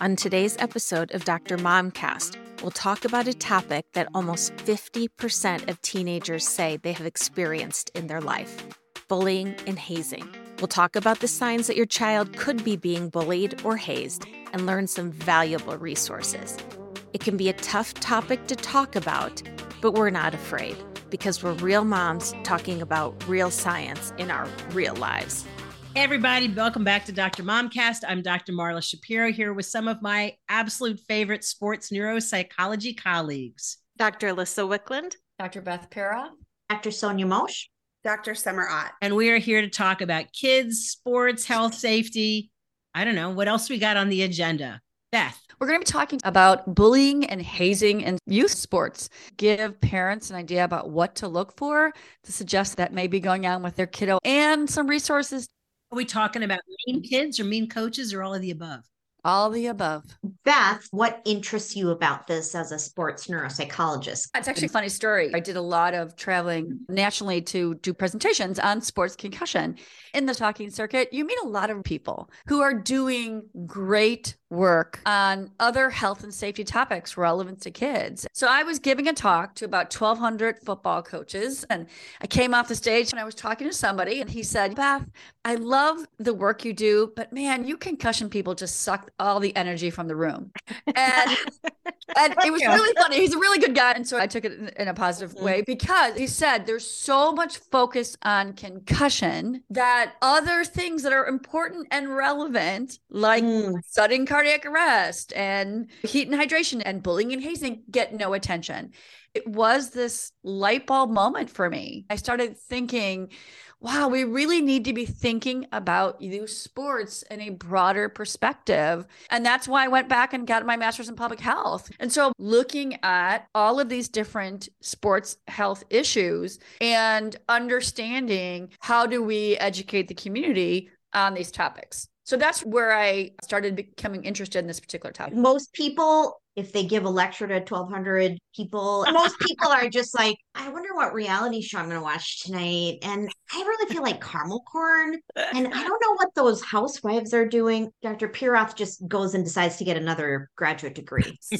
On today's episode of Dr. Momcast, we'll talk about a topic that almost 50% of teenagers say they have experienced in their life bullying and hazing. We'll talk about the signs that your child could be being bullied or hazed and learn some valuable resources. It can be a tough topic to talk about, but we're not afraid because we're real moms talking about real science in our real lives. Hey everybody, welcome back to Dr. Momcast. I'm Dr. Marla Shapiro here with some of my absolute favorite sports neuropsychology colleagues. Dr. Alissa Wicklund, Dr. Beth Pieroth, Dr. Sonia Mosch, Dr. Summer Ott. And we are here to talk about kids, sports, health, safety. I don't know what else we got on the agenda. Beth. We're going to be talking about bullying and hazing in youth sports. Give parents an idea about what to look for to suggest that may be going on with their kiddo and some resources are we talking about mean kids or mean coaches or all of the above? All the above. Beth, what interests you about this as a sports neuropsychologist? It's actually a funny story. I did a lot of traveling nationally to do presentations on sports concussion. In the talking circuit, you meet a lot of people who are doing great work on other health and safety topics relevant to kids. So I was giving a talk to about 1,200 football coaches, and I came off the stage and I was talking to somebody, and he said, Beth, I love the work you do, but man, you concussion people just suck all the energy from the room. And, and it was really funny. He's a really good guy. And so I took it in, in a positive mm-hmm. way because he said there's so much focus on concussion that other things that are important and relevant, like mm. sudden cardiac arrest and heat and hydration and bullying and hazing, get no attention. It was this light bulb moment for me. I started thinking, wow, we really need to be thinking about youth sports in a broader perspective. And that's why I went back and got my master's in public health. And so looking at all of these different sports health issues and understanding how do we educate the community on these topics. So that's where I started becoming interested in this particular topic. Most people if they give a lecture to 1200 people. Most people are just like i wonder what reality show i'm going to watch tonight. And i really feel like caramel corn. And i don't know what those housewives are doing. Dr Pieroth just goes and decides to get another graduate degree.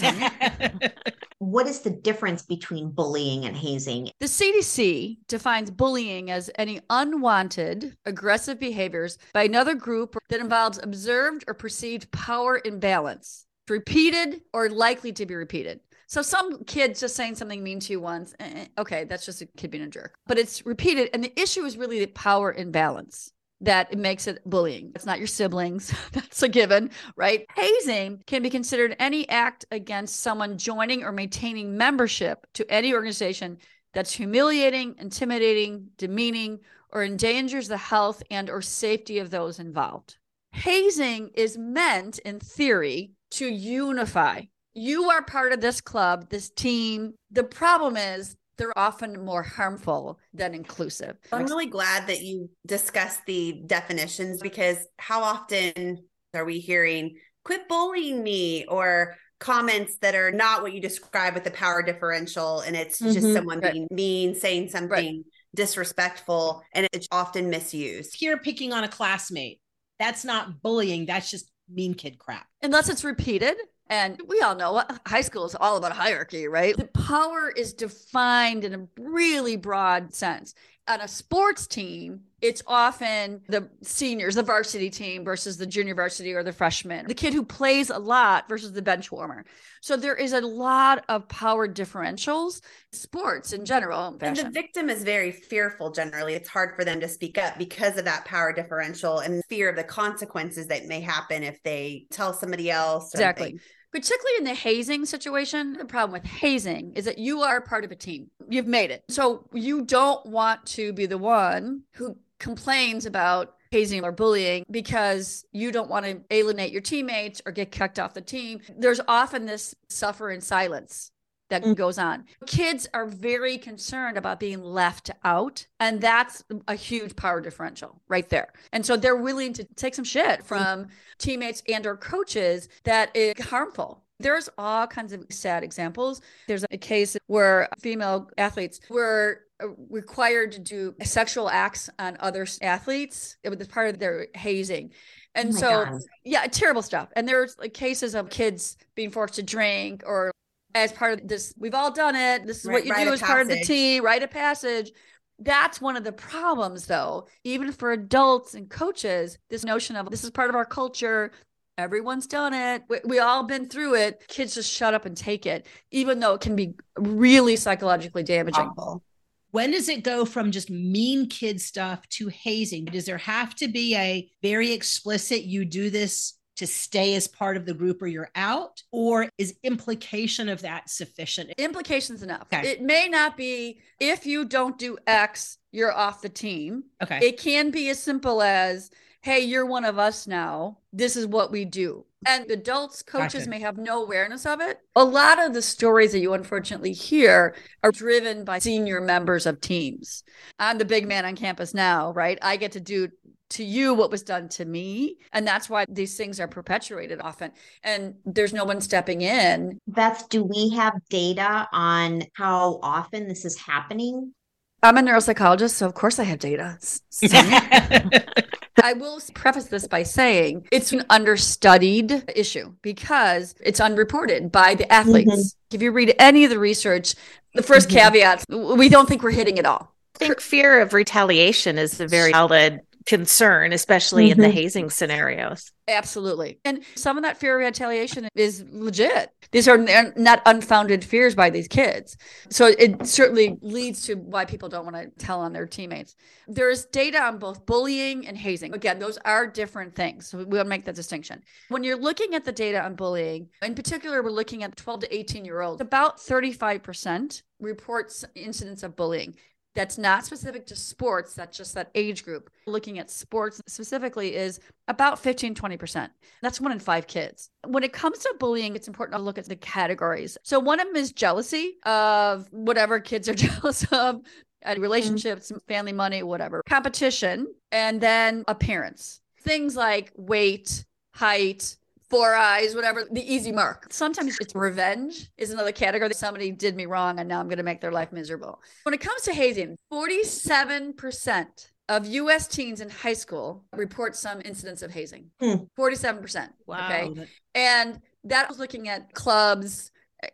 What is the difference between bullying and hazing? The cdc defines bullying as any unwanted aggressive behaviors by another group that involves observed or perceived power imbalance repeated or likely to be repeated. So some kids just saying something mean to you once, eh, eh, okay, that's just a kid being a jerk. But it's repeated, and the issue is really the power imbalance that it makes it bullying. It's not your siblings. That's a given, right? Hazing can be considered any act against someone joining or maintaining membership to any organization that's humiliating, intimidating, demeaning, or endangers the health and or safety of those involved. Hazing is meant in theory to unify. You are part of this club, this team. The problem is they're often more harmful than inclusive. I'm really glad that you discussed the definitions because how often are we hearing, quit bullying me or comments that are not what you describe with the power differential and it's mm-hmm. just someone right. being mean, saying something right. disrespectful, and it's often misused. Here picking on a classmate. That's not bullying, that's just mean kid crap. Unless it's repeated. And we all know what high school is all about hierarchy, right? The power is defined in a really broad sense. On a sports team, it's often the seniors, the varsity team versus the junior varsity or the freshman, the kid who plays a lot versus the bench warmer. So there is a lot of power differentials, sports in general. And the victim is very fearful generally. It's hard for them to speak up because of that power differential and fear of the consequences that may happen if they tell somebody else. Exactly particularly in the hazing situation, the problem with hazing is that you are part of a team. You've made it. So you don't want to be the one who complains about hazing or bullying because you don't want to alienate your teammates or get kicked off the team. There's often this suffer in silence that mm. goes on. Kids are very concerned about being left out, and that's a huge power differential right there. And so they're willing to take some shit from teammates and or coaches that is harmful. There's all kinds of sad examples. There's a case where female athletes were uh, required to do sexual acts on other athletes. It was part of their hazing. And Oh so, God. yeah, terrible stuff. And there's like cases of kids being forced to drink or as part of this, we've all done it. This is Right, what you do as part of the team, rite of passage. That's one of the problems, though, even for adults and coaches, this notion of this is part of our culture. Everyone's done it. We, we all been through it. Kids just shut up and take it, even though it can be really psychologically damaging. Awful. When does it go from just mean kid stuff to hazing? Does there have to be a very explicit, you do this to stay as part of the group or you're out? Or is implication of that sufficient? Implications enough. Okay. It may not be if you don't do X, you're off the team. Okay. It can be as simple as, hey, you're one of us now. This is what we do. And adults, coaches Gotcha. may have no awareness of it. A lot of the stories that you unfortunately hear are driven by senior members of teams. I'm the big man on campus now, right? I get to do to you what was done to me. And that's why these things are perpetuated often. And there's no one stepping in. Beth, do we have data on how often this is happening? I'm a neuropsychologist, so of course I have data. S- some. I will preface this by saying it's an understudied issue because it's unreported by the athletes. If you read any of the research, the 1st Mhm. caveat, we don't think we're hitting it all. I think fear of retaliation is a very valid concern, especially in the Mhm. hazing scenarios. Absolutely. And some of that fear of retaliation is legit. These are not unfounded fears by these kids. So it certainly leads to why people don't want to tell on their teammates. There's data on both bullying and hazing. Again, those are different things. So we'll make that distinction. When you're looking at the data on bullying, in particular, we're looking at 12 to 18 year olds, about 35% reports incidents of bullying. That's not specific to sports, that's just that age group. Looking at sports specifically is about 15, 20%. That's one in five kids. When it comes to bullying, it's important to look at the categories. So one of them is jealousy of whatever kids are jealous of. uh, Relationships, family, money, whatever, competition, and then appearance. Things like weight, height, four eyes, whatever, the easy mark. Sometimes it's revenge is another category that somebody did me wrong and now I'm going to make their life miserable. When it comes to hazing, 47% of US teens in high school report some incidents of hazing. Hmm. 47%. wow. Okay. And that was looking at clubs,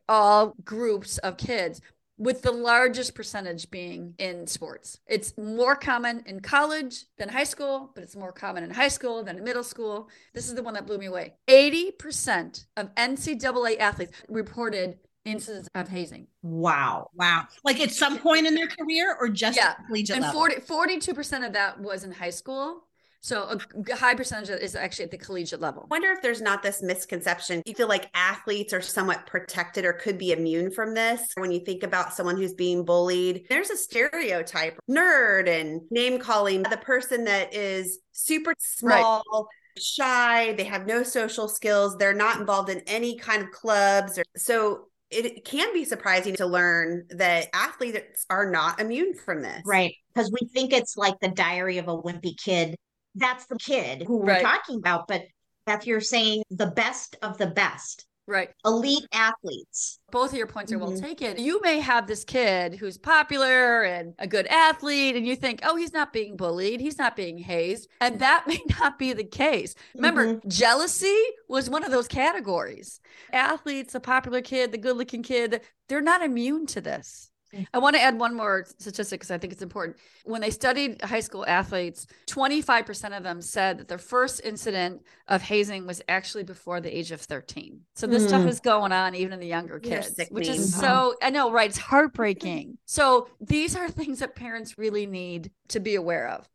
all groups of kids, with the largest percentage being in sports. It's more common in college than high school, but it's more common in high school than in middle school. This is the one that blew me away. 80% of NCAA athletes reported incidents of hazing. Wow. Wow. Like at some point in their career or just Yeah. at collegiate And level? 40, 42% of that was in high school. So a high percentage is actually at the collegiate level. wonder if there's not this misconception. You feel like athletes are somewhat protected or could be immune from this. When you think about someone who's being bullied, there's a stereotype nerd and name calling the person that is super small. Shy, they have no social skills, they're not involved in any kind of clubs. Or, so it can be surprising to learn that athletes are not immune from this. Right. Because we think it's like the diary of a wimpy kid. That's the kid who we're talking about. But Beth, you're saying the best of the best, Right. elite athletes. both of your points are well Mhm. taken. You may have this kid who's popular and a good athlete, and you think, oh, he's not being bullied, he's not being hazed. And that may not be the case. Remember, jealousy was one of those categories. Athletes, a popular kid, the good looking kid, they're not immune to this. Mm. I want to add one more statistic because I think it's important. When they studied high school athletes, 25% of them said that their first incident of hazing was actually before the age of 13. So this stuff Mm. is going on even in the younger kids, which is so, I know, right? It's heartbreaking. So these are things that parents really need to be aware of.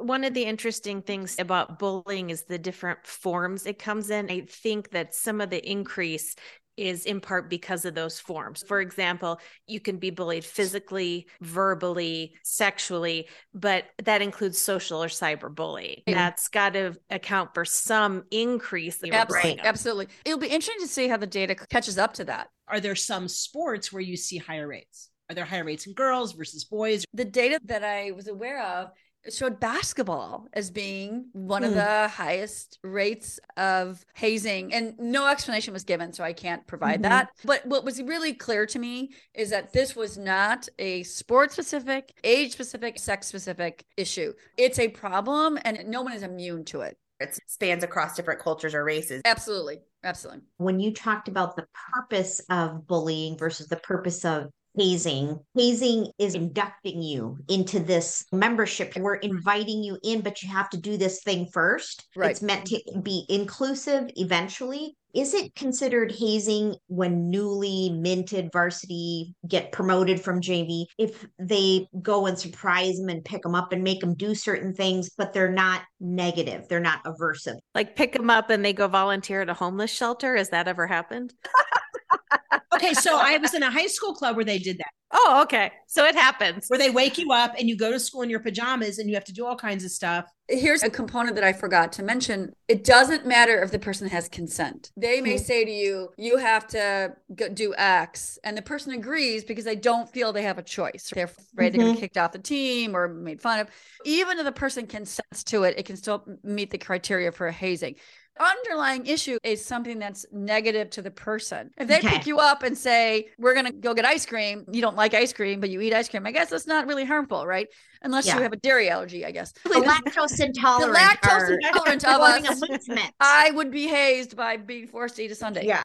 One of the interesting things about bullying is the different forms it comes in. I think that some of the increase is in part because of those forms. For example, you can be bullied physically, verbally, sexually, but that includes social or cyberbullying. Yeah. That's got to account for some increase. that Absolutely. Absolutely. It'll be interesting to see how the data catches up to that. Are there some sports where you see higher rates? Are there higher rates in girls versus boys? the data that I was aware of showed basketball as being one of Hmm. the highest rates of hazing and no explanation was given so I can't provide Mhm. that but what was really clear to me is that this was not a sport specific age specific sex specific issue it's a problem and no one is immune to it It spans across different cultures or races. Absolutely. Absolutely. When you talked about the purpose of bullying versus the purpose of hazing. Hazing is inducting you into this membership. We're inviting you in, but you have to do this thing first. Right. It's meant to be inclusive eventually. Is it considered hazing when newly minted varsity get promoted from JV if they go and surprise them and pick them up and make them do certain things, but they're not negative, they're not aversive? Like pick them up and they go volunteer at a homeless shelter. Has that ever happened? Okay, so I was in a high school club where they did that, Oh, okay. So it happens. where they wake you up and you go to school in your pajamas and you have to do all kinds of stuff. Here's a component that I forgot to mention. It doesn't matter if the person has consent. They may hmm. say to you, you have to go do X, and the person agrees because they don't feel they have a choice. They're afraid they're going to mm-hmm. be kicked off the team or made fun of. Even if the person consents to it, it can still meet the criteria for a hazing. Underlying issue is something that's negative to the person. If they Okay. pick you up and say, We're going to go get ice cream, you don't like ice cream, but you eat ice cream, I guess that's not really harmful, right? Unless Yeah. you have a dairy allergy, I guess. The lactose intolerant. lactose are intolerant of us. a Wheat Mix. I would be hazed by being forced to eat a sundae. Yeah.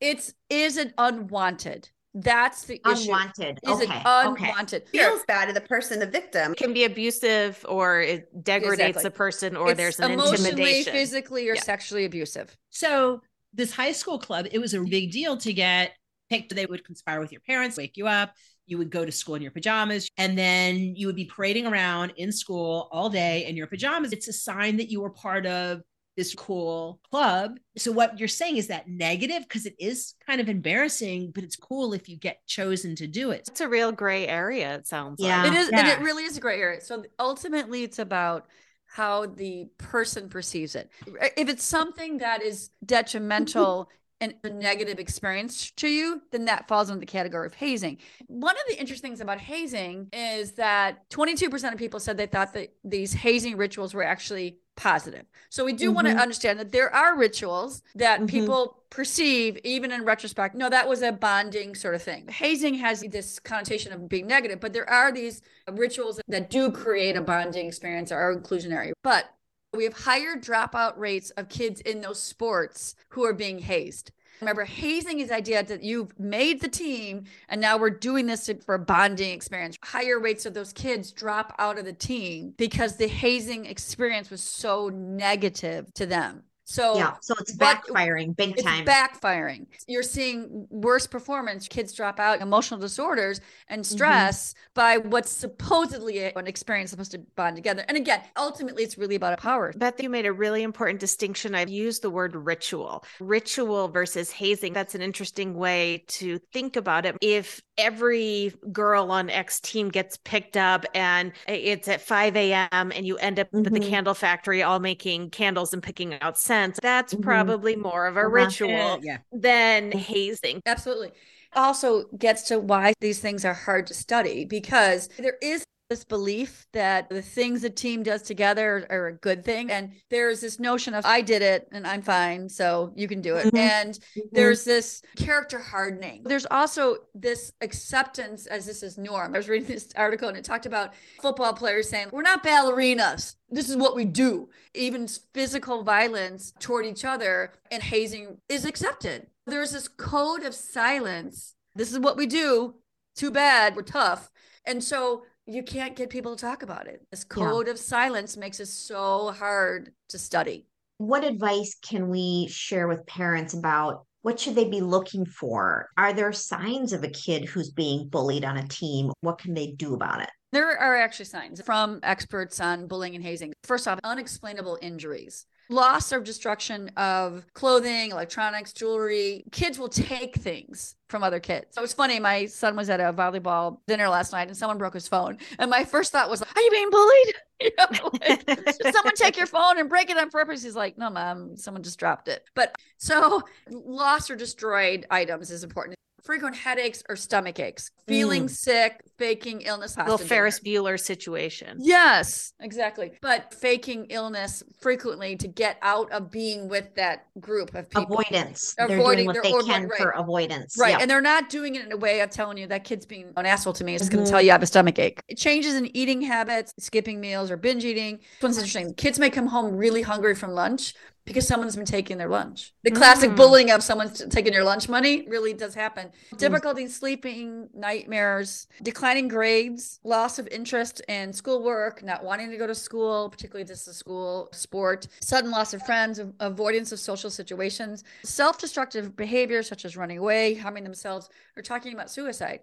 It's is it unwanted? That's the issue. Unwanted. Is okay. it okay. unwanted? Feels bad to the person, the victim. It can be abusive or it degrades Exactly. the person or It's there's an emotionally, intimidation. physically, or Yeah. sexually abusive. So this high school club, it was a big deal to get picked. They would conspire with your parents, wake you up. You would go to school in your pajamas, and then you would be parading around in school all day in your pajamas. It's a sign that you were part of this cool club. So what you're saying is that negative because it is kind of embarrassing, but it's cool if you get chosen to do it. It's a real gray area, it sounds Yeah. like. It is, and it really is a gray area. So ultimately, it's about how the person perceives it. If it's something that is detrimental and a negative experience to you, then that falls into the category of hazing. One of the interesting things about hazing is that 22% of people said they thought that these hazing rituals were actually positive. So we do want to Mhm. understand that there are rituals that Mhm. people perceive, even in retrospect, no, that was a bonding sort of thing. Hazing has this connotation of being negative, but there are these rituals that do create a bonding experience or are inclusionary. But we have higher dropout rates of kids in those sports who are being hazed. Remember, hazing is the idea that you've made the team and now we're doing this for a bonding experience. Higher rates of those kids drop out of the team because the hazing experience was so negative to them. So yeah. So it's backfiring big time. it's time. backfiring. You're seeing worse performance, kids drop out, emotional disorders and Mm-hmm. stress by what's supposedly an experience supposed to bond together. And again, ultimately, it's really about power. Beth, you made a really important distinction. I've used the word ritual. Ritual versus hazing. That's an interesting way to think about it. If every girl on X team gets picked up and it's at 5 a.m. and you end up at the candle factory all making candles and picking out scents, that's Mhm. probably more of a Uh-huh. ritual Yeah. than hazing. Absolutely. Also gets to why these things are hard to study because there is this belief that the things a team does together are a good thing. And there's this notion of, I did it and I'm fine, so you can do it. Mhm. And Mhm. there's this character hardening. There's also this acceptance as this is norm. I was reading this article and it talked about football players saying, We're not ballerinas. This is what we do. Even physical violence toward each other and hazing is accepted. There's this code of silence. This is what we do. Too bad. We're tough. And so you can't get people to talk about it. This Yeah. code of silence makes it so hard to study. what advice can we share with parents about what should they be looking for? Are there signs of a kid who's being bullied on a team? What can they do about it? There are actually signs from experts on bullying and hazing. First off, unexplainable injuries, loss or destruction of clothing, electronics, jewelry. Kids will take things from other kids. So it's funny. My son was at a volleyball dinner last night and someone broke his phone. And my first thought was, Are you being bullied? You know, like, did someone take your phone and break it on purpose? He's like, No, mom, someone just dropped it. But so lost or destroyed items is important. Frequent headaches or stomach aches, feeling Mm. sick, faking illness. Little Ferris. Bueller situation. Yes, exactly. But faking illness frequently to get out of being with that group of people. Avoidance. They're Avoiding doing what they can right. for avoidance. Right. And they're not doing it in a way of telling you that kid's being an asshole to me. It's going Mhm. to tell you I have a stomach ache. It changes in eating habits, skipping meals, or binge eating. This one's interesting. Kids may come home really hungry from lunch because someone's been taking their lunch. The classic Mm. bullying of someone's taking your lunch money really does happen. Difficulty sleeping, nightmares, declining grades, loss of interest in schoolwork, not wanting to go to school, particularly this is a school sport, sudden loss of friends, avoidance of social situations, self destructive behavior such as running away, harming themselves, or talking about suicide.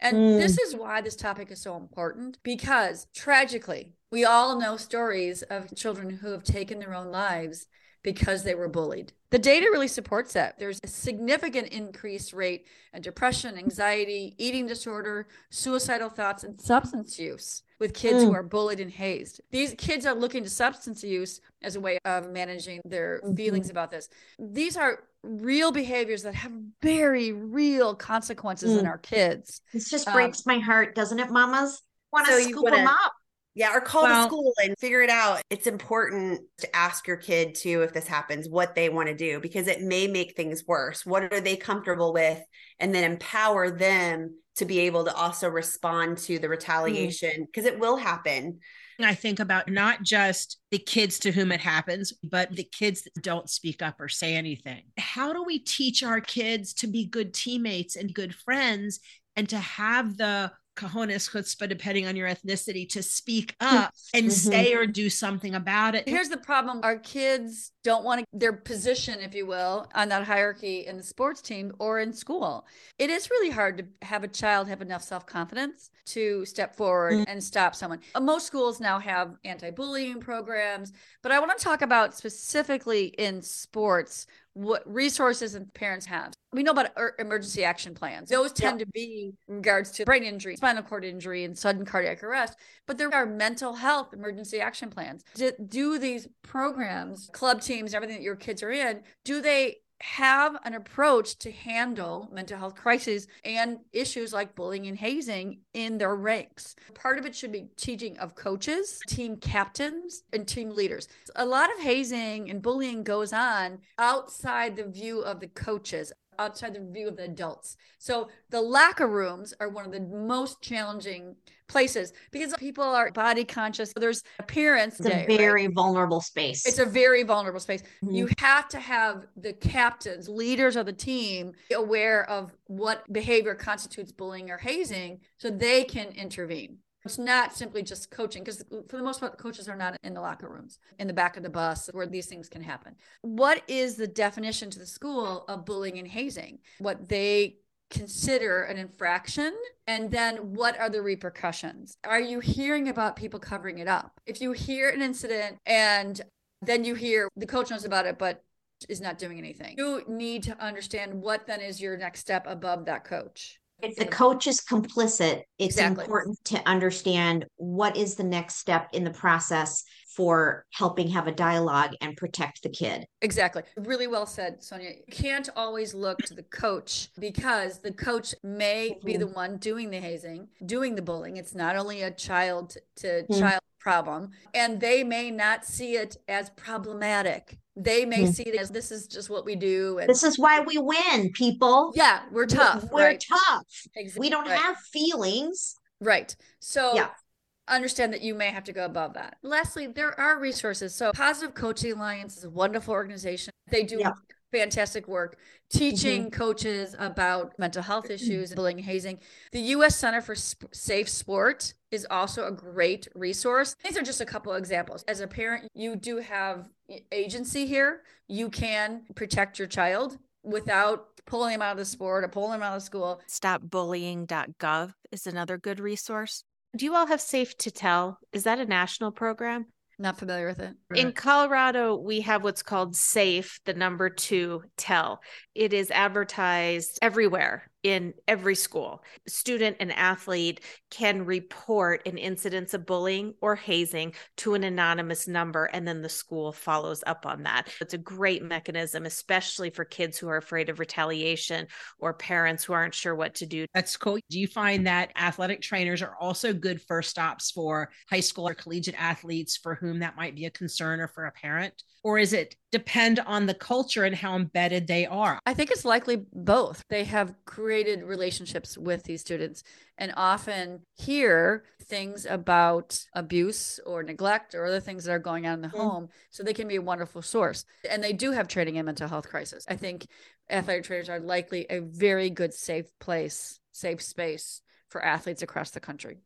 And Mm. this is why this topic is so important because tragically, we all know stories of children who have taken their own lives because they were bullied. The data really supports that. There's a significant increased rate of depression, anxiety, eating disorder, suicidal thoughts, and substance use with kids who Mm. are bullied and hazed. These kids are looking to substance use as a way of managing their Mhm. feelings about this. These are real behaviors that have very real consequences in Mm. our kids. This just Um, breaks my heart, doesn't it, mamas? Want to So scoop them wanna- up. Yeah, or call Well- the school and figure it out. It's important to ask your kid too, if this happens, what they want to do because it may make things worse. What are they comfortable with? And then empower them to be able to also respond to the mm. retaliation because it will happen. I think about not just the kids to whom it happens, but the kids that don't speak up or say anything. How do we teach our kids to be good teammates and good friends and to have the cojones chutzpah, depending on your ethnicity, to speak up and Mhm. say or do something about it? Here's the problem our kids don't want to, their position, if you will, on that hierarchy in the sports team or in school. It is really hard to have a child have enough self confidence to step forward Mm. and stop someone. Uh, Most schools now have anti bullying programs, but I want to talk about specifically in sports what resources and parents have. We know about er- emergency action plans. Those tend to be in regards to brain injury, spinal cord injury, and sudden cardiac arrest. But there are mental health emergency action plans. Do, do these programs, club teams, everything that your kids are in, do they have an approach to handle mental health crises and issues like bullying and hazing in their ranks. Part of it should be teaching of coaches, team captains, and team leaders. A lot of hazing and bullying goes on outside the view of the coaches, outside the view of the adults. So the locker rooms are one of the most challenging places because people are body conscious. There's appearance It's day, a right? very vulnerable space. It's a very vulnerable space. Mhm. You have to have the captains, leaders of the team, aware of what behavior constitutes bullying or hazing so they can intervene. It's not simply just coaching, because for the most part, coaches are not in the locker rooms, in the back of the bus where these things can happen. What is the definition to the school of bullying and hazing? What they consider an infraction and then what are the repercussions are you hearing about people covering it up if you hear an incident and then you hear the coach knows about it but is not doing anything you need to understand what then is your next step above that coach if the coach is complicit, it's Exactly. important to understand what is the next step in the process for helping have a dialogue and protect the kid. Exactly. Really well said, Sonia. You can't always look to the coach because the coach may be the one doing the hazing, doing the bullying. It's not only a child to Mm. child problem, and they may not see it as problematic. They may Mm. see it as this is just what we do. And This is why we win, people. yeah, we're tough. We're right? tough. Exactly. We don't right. have feelings. Right. So Yeah. understand that you may have to go above that. Lastly, there are resources. So Positive Coaching Alliance is a wonderful organization. They do Yeah. Mm-hmm. fantastic work teaching coaches about mental health issues, bullying, and hazing. The US Center for Sp- Safe Sport is also a great resource. These are just a couple examples. As a parent, you do have agency here. You can protect your child without pulling them out of the sport or pulling them out of school. Stopbullying.gov is another good resource. Do you all have Safe to Tell? Is that a national program? Not familiar with it. In Colorado, we have what's called SAFE, the number two tell. It is advertised everywhere in every school. Student and athlete can report an incidence of bullying or hazing to an anonymous number, and then the school follows up on that. It's a great mechanism, especially for kids who are afraid of retaliation or parents who aren't sure what to do. That's cool. Do you find that athletic trainers are also good first stops for high school or collegiate athletes for whom that might be a concern or for a parent? Or is it depend on the culture and how embedded they are? I think it's likely both. They have created relationships with these students and often hear things about abuse or neglect or other things that are going on in the mm-hmm. home. So they can be a wonderful source. And they do have training in mental health crisis. I think athletic trainers are likely a very good, safe place, safe space for athletes across the country.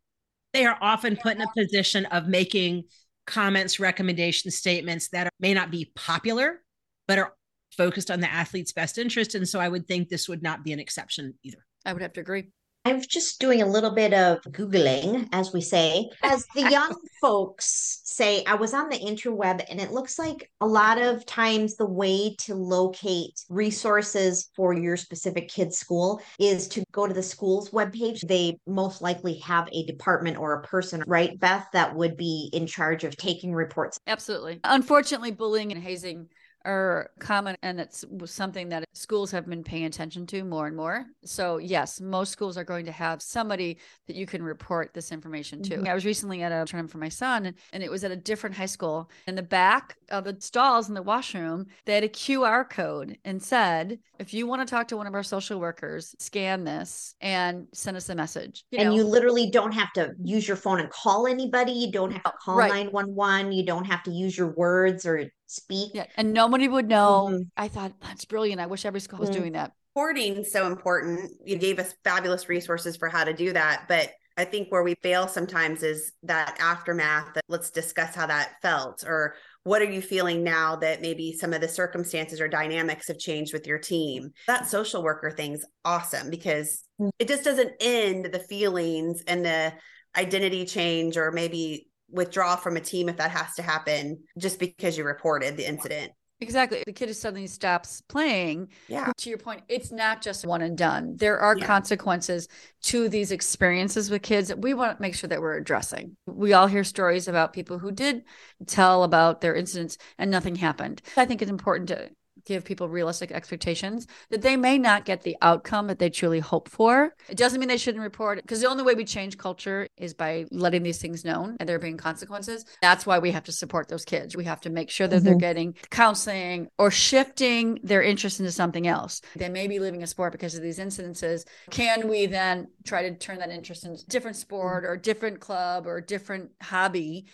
They are often put in a position of making comments, recommendations, statements that may not be popular, but are focused on the athlete's best interest. And so I would think this would not be an exception either. I would have to agree. I was just doing a little bit of Googling, as we say. As the young folks say, I was on the interweb and it looks like a lot of times the way to locate resources for your specific kid's school is to go to the school's webpage. They most likely have a department or a person, right, Beth, that would be in charge of taking reports. Absolutely. Unfortunately, bullying and hazing are common and it's something that schools have been paying attention to more and more. So, yes, most schools are going to have somebody that you can report this information to. Mm-hmm. I was recently at a tournament for my son and it was at a different high school. In the back of the stalls in the washroom, they had a QR code and said, if you want to talk to one of our social workers, scan this and send us a message. You and know? you literally don't have to use your phone and call anybody. You don't have to call right. 911. You don't have to use your words or speak. Yeah. And nobody would know. Mm-hmm. I thought that's brilliant. I wish every school was mm-hmm. doing that. Reporting so important. You gave us fabulous resources for how to do that. But I think where we fail sometimes is that aftermath. That let's discuss how that felt or what are you feeling now that maybe some of the circumstances or dynamics have changed with your team that social worker thing's awesome because mm. it just doesn't end the feelings and the identity change or maybe withdraw from a team if that has to happen just because you reported the incident. Exactly. The kid suddenly stops playing. Yeah. To your point, it's not just one and done. There are yeah. consequences to these experiences with kids that we want to make sure that we're addressing. We all hear stories about people who did tell about their incidents and nothing happened. I think it's important to give people realistic expectations that they may not get the outcome that they truly hope for. It doesn't mean they shouldn't report it because the only way we change culture is by letting these things known and there being consequences. That's why we have to support those kids. We have to make sure that mm-hmm. they're getting counseling or shifting their interest into something else. They may be leaving a sport because of these incidences. Can we then try to turn that interest into different sport or different club or different hobby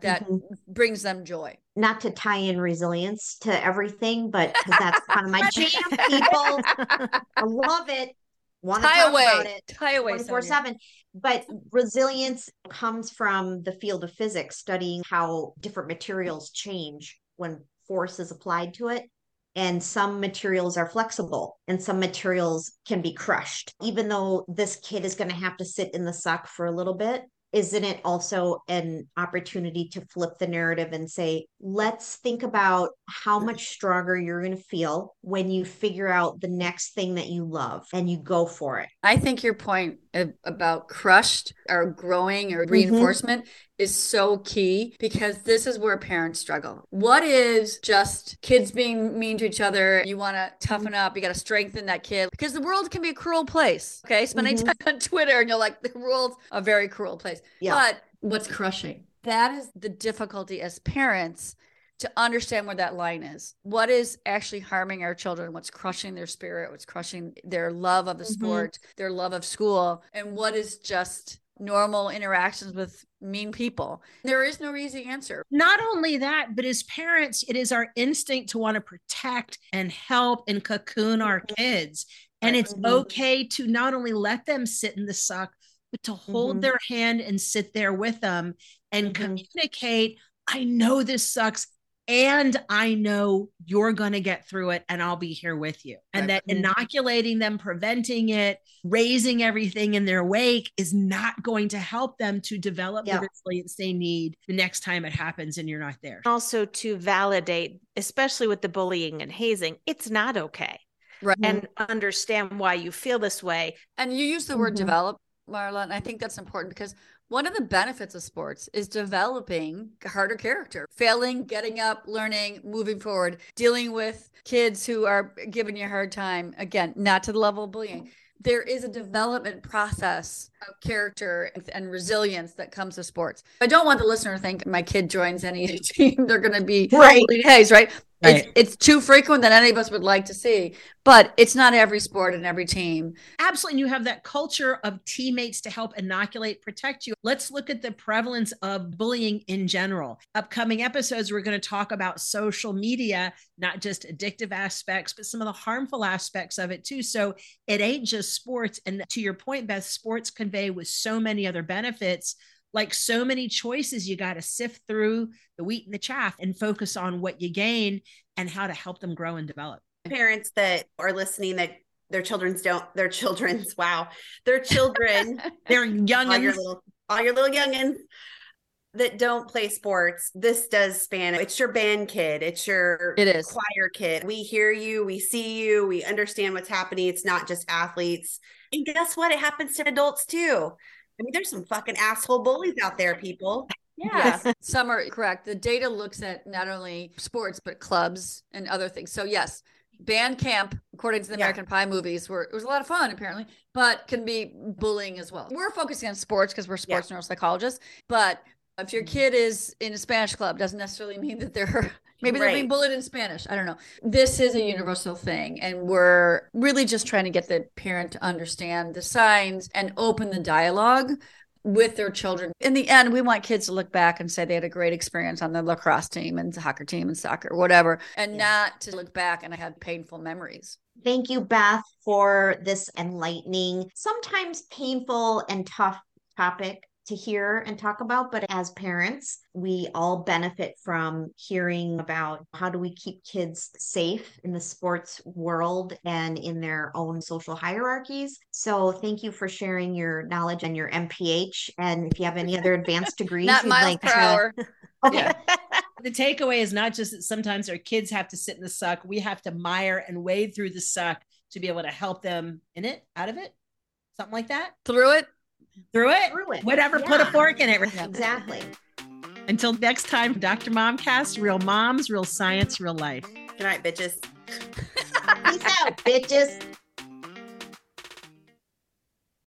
that mm-hmm. brings them joy. Not to tie in resilience to everything, but because that's kind of my jam, people. I love it. Want to tie talk away. about it. Tie away. 24 7. But resilience comes from the field of physics, studying how different materials change when force is applied to it. And some materials are flexible and some materials can be crushed. Even though this kid is going to have to sit in the suck for a little bit, isn't it also an opportunity to flip the narrative and say, let's think about how much stronger you're going to feel when you figure out the next thing that you love and you go for it? I think your point about crushed or growing or mm-hmm. reinforcement mm-hmm. is so key because this is where parents struggle. What is just kids being mean to each other? You want to toughen up, you got to strengthen that kid because the world can be a cruel place. Okay. Spending mm-hmm. time on Twitter and you're like, the world's a very cruel place. Yeah. But what's crushing? That is the difficulty as parents to understand where that line is. What is actually harming our children? What's crushing their spirit? What's crushing their love of the mm-hmm. sport, their love of school? And what is just normal interactions with mean people? There is no easy answer. Not only that, but as parents, it is our instinct to want to protect and help and cocoon our mm-hmm. kids. And it's mm-hmm. okay to not only let them sit in the suck, but to hold mm-hmm. their hand and sit there with them and mm-hmm. communicate. I know this sucks and I know you're going to get through it and I'll be here with you. And that inoculating them, preventing it, raising everything in their wake is not going to help them to develop yeah. the resilience they need the next time it happens and you're not there. Also, to validate, especially with the bullying and hazing, it's not okay. Right. and understand why you feel this way. And you use the word Mhm. develop, Marla, and I think that's important because one of the benefits of sports is developing harder character, failing, getting up, learning, moving forward, dealing with kids who are giving you a hard time. Again, not to the level of bullying. There is a development process of character and resilience that comes with sports. I don't want the listener to think my kid joins any team, they're going to be Right. bullied right? Right. It's, it's too frequent than any of us would like to see, but it's not every sport and every team. Absolutely. And you have that culture of teammates to help inoculate, protect you. Let's look at the prevalence of bullying in general. Upcoming episodes, we're going to talk about social media, not just addictive aspects, but some of the harmful aspects of it too. So it ain't just sports. And to your point, Beth, sports convey with so many other benefits. Like so many choices, you got to sift through the wheat and the chaff and focus on what you gain and how to help them grow and develop. Parents that are listening that their children's don't their children's wow their children They're all your little all your little youngins that don't play sports this does span it's your band kid it's your It is. choir kid. We hear you we see you we understand what's happening. It's not just athletes. And guess what? It happens to adults too i mean there's some fucking asshole bullies out there people yeah Some are correct. The data looks at not only sports, but clubs and other things. So, yes, band camp, according to the Yeah. American Pie movies, were it was a lot of fun, apparently, but can be bullying as well. We're focusing on sports because we're sports neuropsychologists. But if your kid is in a Spanish club, doesn't necessarily mean that they're maybe they're being bullied in Spanish. I don't know. This is a universal thing. And we're really just trying to get the parent to understand the signs and open the dialogue with their children. In the end, we want kids to look back and say they had a great experience on the lacrosse team and soccer team and soccer, whatever, and not to look back and have painful memories. Thank you, Beth, for this enlightening, sometimes painful and tough topic to hear and talk about. But as parents, we all benefit from hearing about how do we keep kids safe in the sports world and in their own social hierarchies. So thank you for sharing your knowledge and your MPH. And if you have any other advanced degrees, Not miles like per to- hour. Okay. Yeah. the takeaway is not just that sometimes our kids have to sit in the suck. We have to mire and wade through the suck to be able to help them in it, out of it, something like that. Through it. Through it, Through it. whatever. Put a fork in it. Exactly. Until next time, Dr. Momcast, real moms, real science, real life. good night bitches Peace out, bitches.